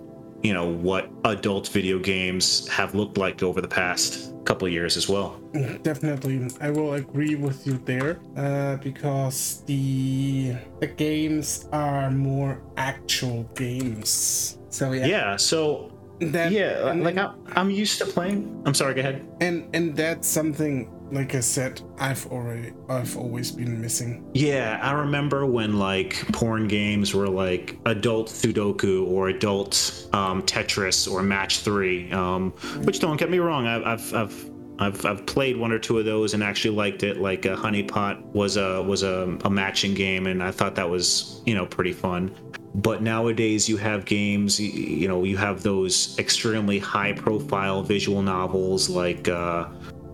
you know, what adult video games have looked like over the past couple years as well. Definitely, I will agree with you there uh, because the the games are more actual games. So yeah. Yeah. So that yeah like I, i'm used to playing i'm sorry go ahead and and that's something like i said i've already i've always been missing yeah i remember when like porn games were like adult sudoku or adult um, tetris or match three um, which don't get me wrong i've i've, I've I've, I've played one or two of those and actually liked it. Like uh, Honeypot was a was a, a matching game, and I thought that was you know pretty fun but nowadays you have games you know you have those extremely high profile visual novels like uh,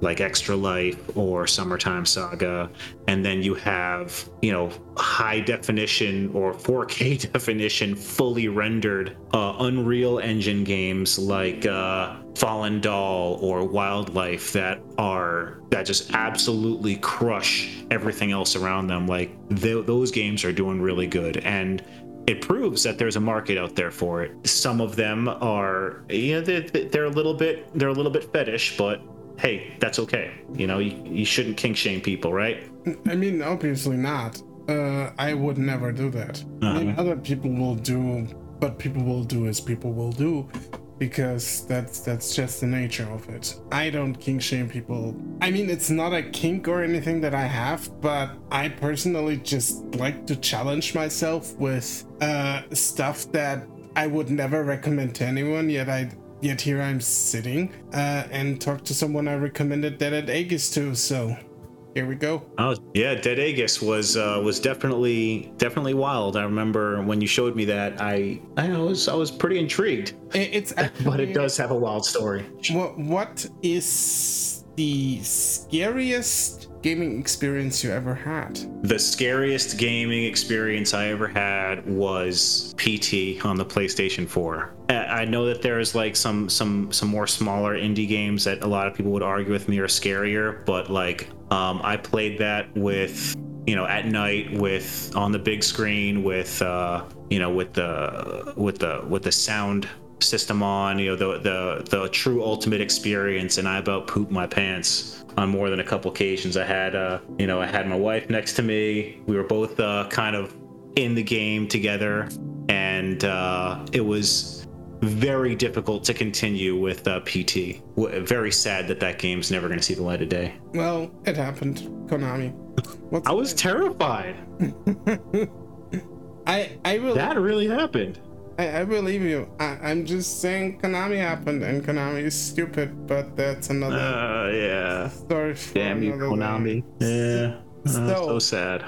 like Extra Life or Summertime Saga, and then you have, you know, high definition or 4K definition, fully rendered uh, Unreal Engine games like uh, Fallen Doll or Wildlife that are that just absolutely crush everything else around them. Like th- those games are doing really good, and it proves that there's a market out there for it. Some of them are, you know, they're, they're a little bit, they're a little bit fetish, but hey, that's okay. You know, you, you shouldn't kink shame people, right? I mean, obviously not. Uh, I would never do that. Uh-huh. I mean, uh-huh. other people will do, but people will do as people will do because that's that's just the nature of it. I don't kink shame people. I mean, it's not a kink or anything that I have, but I personally just like to challenge myself with uh, stuff that I would never recommend to anyone. Yet I yet here I'm sitting uh, and talk to someone I recommended that Dead Aegis to. So here we go. Oh yeah, Dead Aegis was uh, was definitely definitely wild. I remember when you showed me that, I I was I was pretty intrigued. It's actually, but it does have a wild story. What what is the scariest gaming experience you ever had? The scariest gaming experience I ever had was PT on the PlayStation 4. I know that there's like some some some more smaller indie games that a lot of people would argue with me are scarier, but like um, I played that with you know at night with on the big screen with uh, you know with the with the with the sound system on you know the the the true ultimate experience and I about pooped my pants on more than a couple occasions. I had, uh, you know, I had my wife next to me. We were both uh, kind of in the game together, and uh, it was very difficult to continue with uh, PT. Very sad that that game's never going to see the light of day. Well, it happened, Konami. What's I was terrified. I I will. That really happened. I, I believe you. I, am just saying Konami happened and Konami is stupid, but that's another. Uh, yeah. Story Damn you, Konami. Day. Yeah. Uh, so, so sad.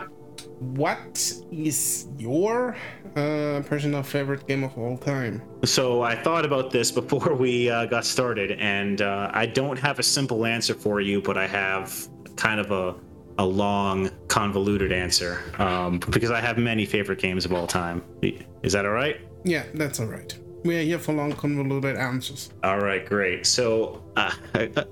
What is your uh, personal favorite game of all time? So I thought about this before we uh, got started, and uh, I don't have a simple answer for you, but I have kind of a a long, convoluted answer um, because I have many favorite games of all time. Is that all right? Yeah, that's all right. We are here for long, convoluted answers. All right, great. So uh,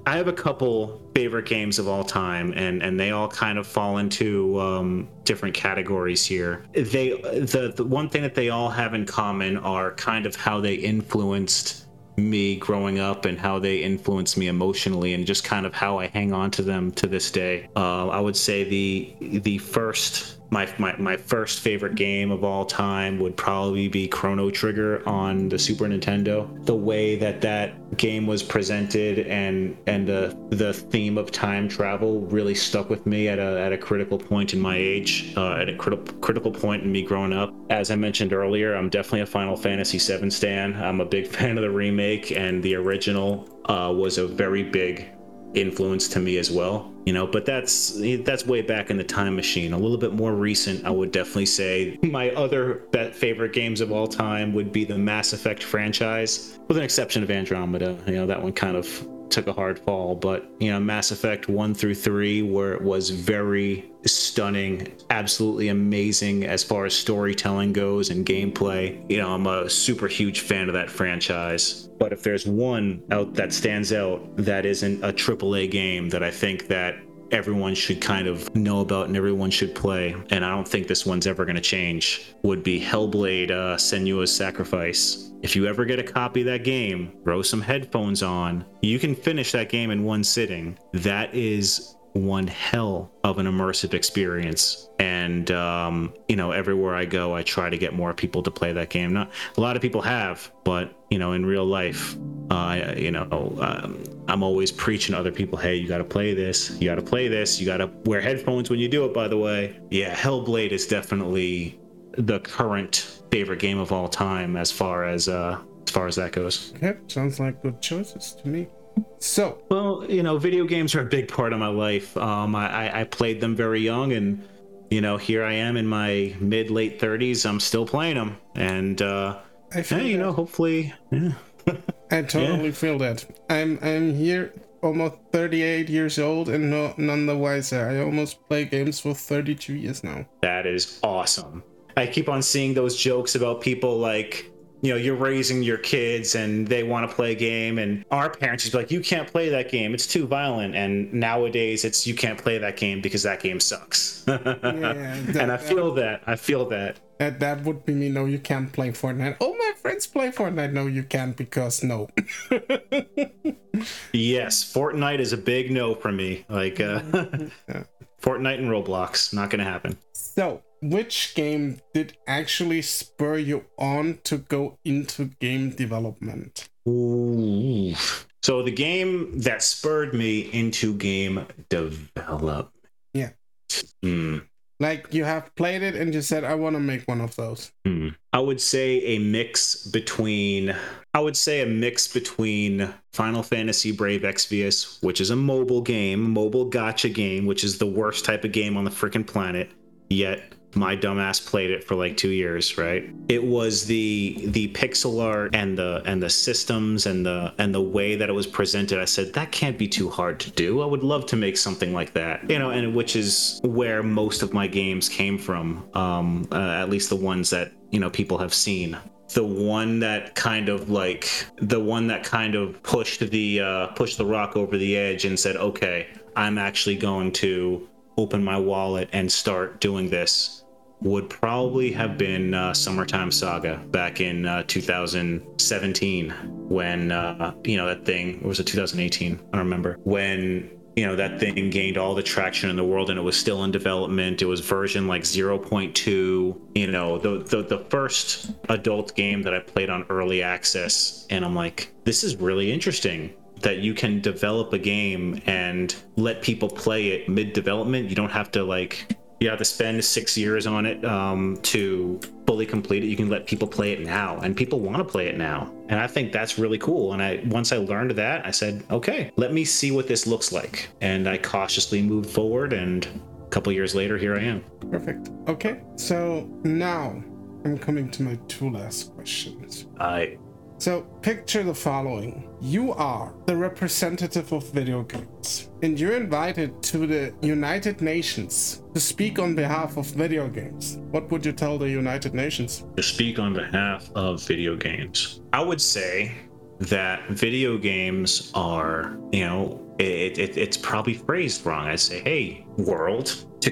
I, have a couple favorite games of all time, and and they all kind of fall into um, different categories here. They the the one thing that they all have in common are kind of how they influenced me growing up and how they influenced me emotionally and just kind of how I hang on to them to this day. Uh, I would say the the first my, my, my first favorite game of all time would probably be Chrono Trigger on the Super Nintendo. The way that that game was presented and and the the theme of time travel really stuck with me at a at a critical point in my age, uh, at a critical critical point in me growing up. As I mentioned earlier, I'm definitely a Final Fantasy VII stan. I'm a big fan of the remake and the original uh, was a very big influence to me as well you know but that's that's way back in the time machine. A little bit more recent i would definitely say my other favorite games of all time would be the mass effect franchise with an exception of andromeda. You know that one kind of took a hard fall, but you know, Mass Effect 1 through 3 where it was very stunning, absolutely amazing as far as storytelling goes and gameplay. You know, I'm a super huge fan of that franchise. But if there's one out that stands out that isn't a AAA game that I think that everyone should kind of know about and everyone should play, and I don't think this one's ever going to change, would be Hellblade uh, Senua's Sacrifice. If you ever get a copy of that game, throw some headphones on. You can finish that game in one sitting. That is one hell of an immersive experience. And um, you know, everywhere I go, I try to get more people to play that game. Not a lot of people have, but you know, in real life, uh, you know, um, I'm always preaching to other people, hey, you got to play this, you got to play this, you got to wear headphones when you do it. By the way, yeah, Hellblade is definitely the current favorite game of all time as far as uh, as far as that goes. Yep, sounds like good choices to me. So, well, you know, video games are a big part of my life. Um, I, I played them very young, and you know, here I am in my mid late thirties. I'm still playing them, and uh, I feel you know, hopefully, yeah. I totally yeah. feel that. I'm I'm here almost 38 years old and no, none the wiser. I almost play games for 32 years now. That is awesome. I keep on seeing those jokes about people like you know you're raising your kids and they want to play a game and our parents just be like you can't play that game. It's too violent. And nowadays it's you can't play that game because that game sucks. Yeah, that, and i feel that, that i feel that. That that would be me no you can't play fortnite. Oh my friends play fortnite. No you can't because no. Yes fortnite is a big no for me. Like uh yeah. fortnite and roblox not gonna happen. So which game did actually spur you on to go into game development? Ooh. So the game that spurred me into game development. Yeah. Mm. Like you have played it and you said, I want to make one of those. Hmm. I would say a mix between I would say a mix between Final Fantasy Brave Exvius, which is a mobile game, mobile gacha game, which is the worst type of game on the freaking planet, yet my dumbass played it for like two years right? It was the the pixel art and the and the systems and the and the way that it was presented. I said that can't be too hard to do. I would love to make something like that. You know and which is where most of my games came from um uh, at least the ones that you know people have seen. The one that kind of like the one that kind of pushed the uh pushed the rock over the edge and said okay i'm actually going to open my wallet and start doing this would probably have been uh, Summertime Saga back in uh, 2017 when, uh, you know, that thing, was it 2018? I don't remember. When, you know, that thing gained all the traction in the world and it was still in development. It was version like 0.2, you know, the, the, the first adult game that I played on early access. And I'm like, this is really interesting that you can develop a game and let people play it mid development. You don't have to like you have to spend six years on it um, to fully complete it. You can let people play it now, and people want to play it now, and I think that's really cool. And I once I learned that, I said, okay, let me see what this looks like, and I cautiously moved forward. And a couple years later, here I am. Perfect. Okay, so now I'm coming to my two last questions. I So, picture the following You are the representative of video games, and you're invited to the United Nations to speak on behalf of video games. What would you tell the United Nations? to speak on behalf of video games. I would say that video games are, you know, it, it, it's probably phrased wrong. I'd say, hey, world, to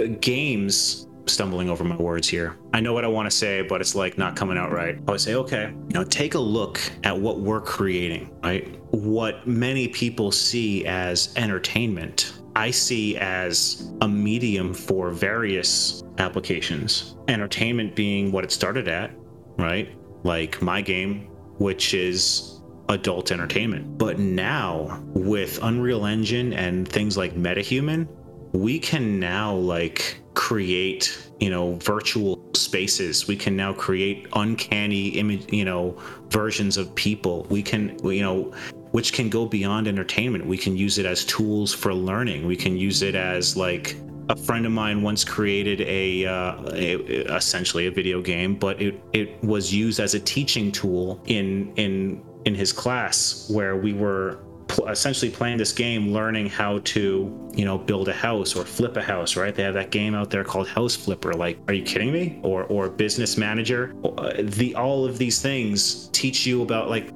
uh, games. Stumbling over my words here. I know what I want to say, but it's like not coming out right. I would say, okay, you know, take a look at what we're creating, right? What many people see as entertainment, I see as a medium for various applications. Entertainment being what it started at, right? Like my game, which is adult entertainment. But now with Unreal Engine and things like MetaHuman, we can now like create, you know, virtual spaces. We can now create uncanny image, you know, versions of people. We can, you know, which can go beyond entertainment. We can use it as tools for learning. We can use it as like a friend of mine once created a, uh, a essentially a video game, but it it was used as a teaching tool in in in his class where we were pl- essentially playing this game learning how to you know build a house or flip a house right they have that game out there called house flipper like are you kidding me or or business manager Uh, the all of these things teach you about like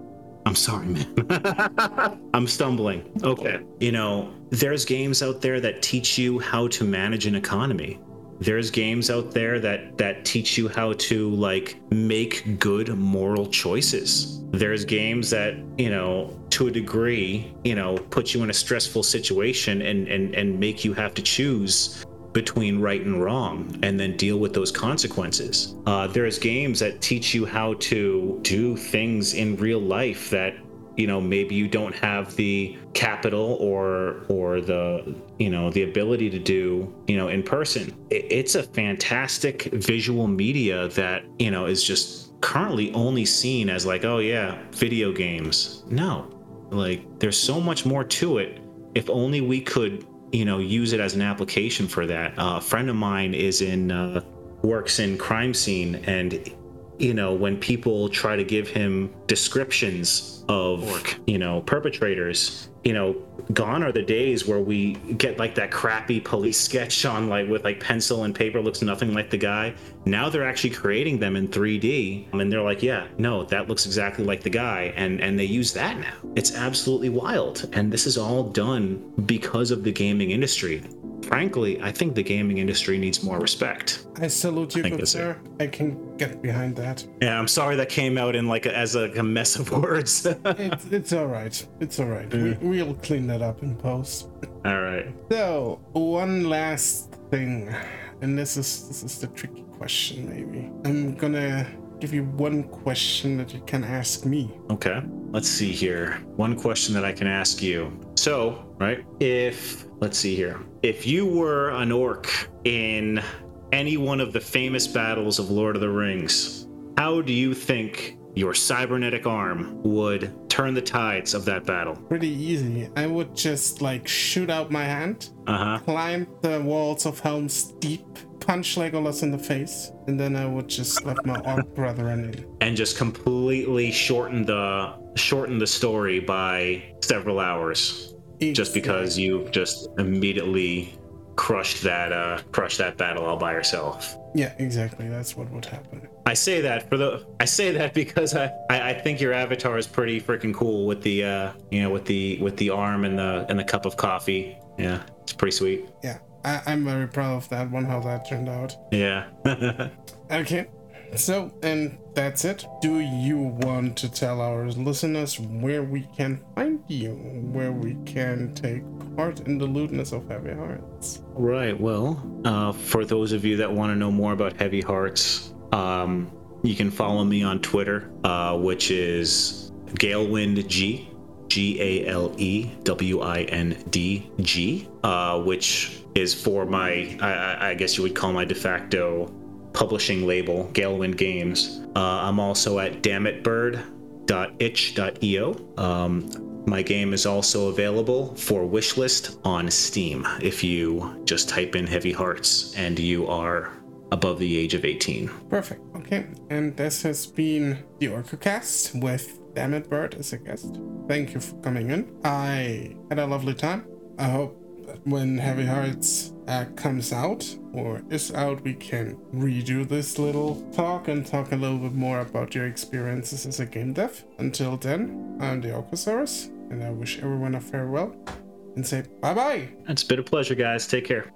I'm sorry, man. I'm stumbling. Okay. You know, there's games out there that teach you how to manage an economy. There's games out there that that teach you how to like make good moral choices. There's games that, you know, to a degree, you know, put you in a stressful situation and and and make you have to choose between right and wrong and then deal with those consequences. Uh, there's games that teach you how to do things in real life that you know maybe you don't have the capital or or the you know the ability to do you know in person. It's a fantastic visual media that you know is just currently only seen as like oh yeah video games. No like there's so much more to it. If only we could you know use it as an application for that. Uh, a friend of mine is in uh, works in crime scene and you know when people try to give him descriptions of you know perpetrators you know gone are the days where we get like that crappy police sketch on like with like pencil and paper looks nothing like the guy. Now they're actually creating them in 3d and they're like yeah no that looks exactly like the guy and and they use that now. It's absolutely wild and this is all done because of the gaming industry frankly i think the gaming industry needs more respect I salute you, think good it. sir. I can get behind that. yeah i'm sorry that came out in like a, as a, a mess of words It's, it's all right. It's all right. We, mm. we'll clean that up in post. all right So, one last thing, and this is this is the tricky question. Maybe I'm gonna give you one question that you can ask me. Okay. Let's see here. One question that I can ask you. So, right, if let's see here, if you were an orc in any one of the famous battles of Lord of the Rings, how do you think your cybernetic arm would turn the tides of that battle? Pretty easy. I would just like shoot out my hand, Uh huh. climb the walls of Helm's Deep, punch Legolas in the face, and then I would just let my orc brethren in. And just completely shorten the shorten the story by several hours, just because you just immediately crushed that uh crushed that battle all by yourself. Yeah, exactly. That's what would happen. I say that for the I say that because I, I, I think your avatar is pretty freaking cool with the uh you know with the with the arm and the and the cup of coffee. Yeah, it's pretty sweet. Yeah, I, I'm very proud of that one, how that turned out. Yeah. Okay, so, and that's it. Do you want to tell our listeners where we can find you, where we can take part in the lewdness of Heavy Hearts? right. Well, uh, for those of you that want to know more about Heavy Hearts, um, you can follow me on Twitter, uh, which is Galewind G. G A L E W I N D G, uh, which is for my, I, I- I guess you would call my de facto publishing label, Galewind Games. Uh, I'm also at dammitbird.itch.io. Um, my game is also available for wishlist on Steam if you just type in Heavy Hearts and you are above the age of 18. Perfect. Okay, and this has been the OrcaCast with Dammit Bird as a guest. Thank you for coming in. I had a lovely time. I hope when Heavy Hearts uh, comes out or is out, we can redo this little talk and talk a little bit more about your experiences as a game dev. Until then, I'm the Orcosaurus, and I wish everyone a farewell and say bye bye. It's been a pleasure, guys. Take care.